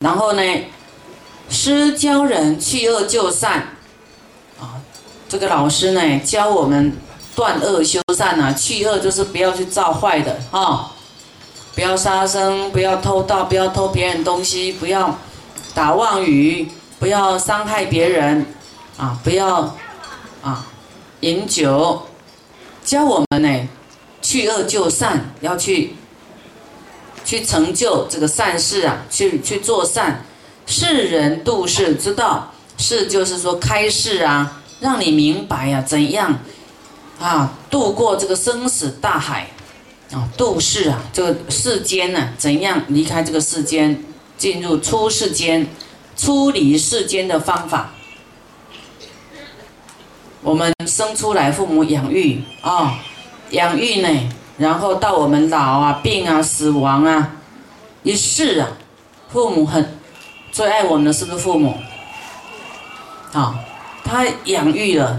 然后呢，师教人去恶就善，啊，这个老师呢教我们断恶修善啊，去恶就是不要去造坏的啊，不要杀生，不要偷盗，不要偷别人东西，不要打妄语，不要伤害别人，啊，不要啊饮酒，教我们呢去恶就善，要去。去成就这个善事啊，去去做善，世人度世之道，是就是说开示啊，让你明白呀，怎样啊度过这个生死大海啊，度世啊，这个世间呢，怎样离开这个世间，进入出世间，出离世间的方法。我们生出来，父母养育啊，养育呢。然后到我们老啊、病啊、死亡啊，一世啊，父母很最爱我们的是不是父母？好，他养育了，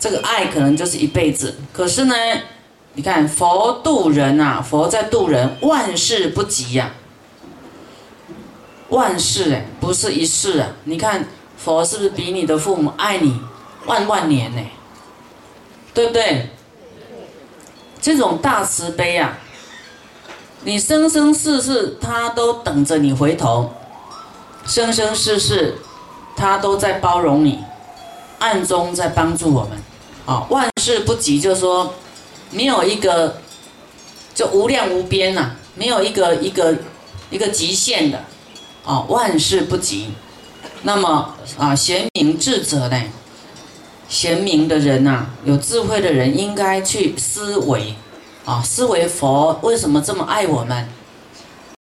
这个爱可能就是一辈子。可是呢，你看佛度人啊，佛在度人，万事不及呀。万事哎，不是一世啊。你看佛是不是比你的父母爱你万万年呢？对不对？这种大慈悲啊，你生生世世他都等着你回头，生生世世他都在包容你，暗中在帮助我们，啊，万事不及，就说没有一个就无量无边呐，没有一个一个一个极限的，啊，万事不及。那么啊，贤明智者呢？贤明的人呐，有智慧的人应该去思维，啊，思维佛为什么这么爱我们？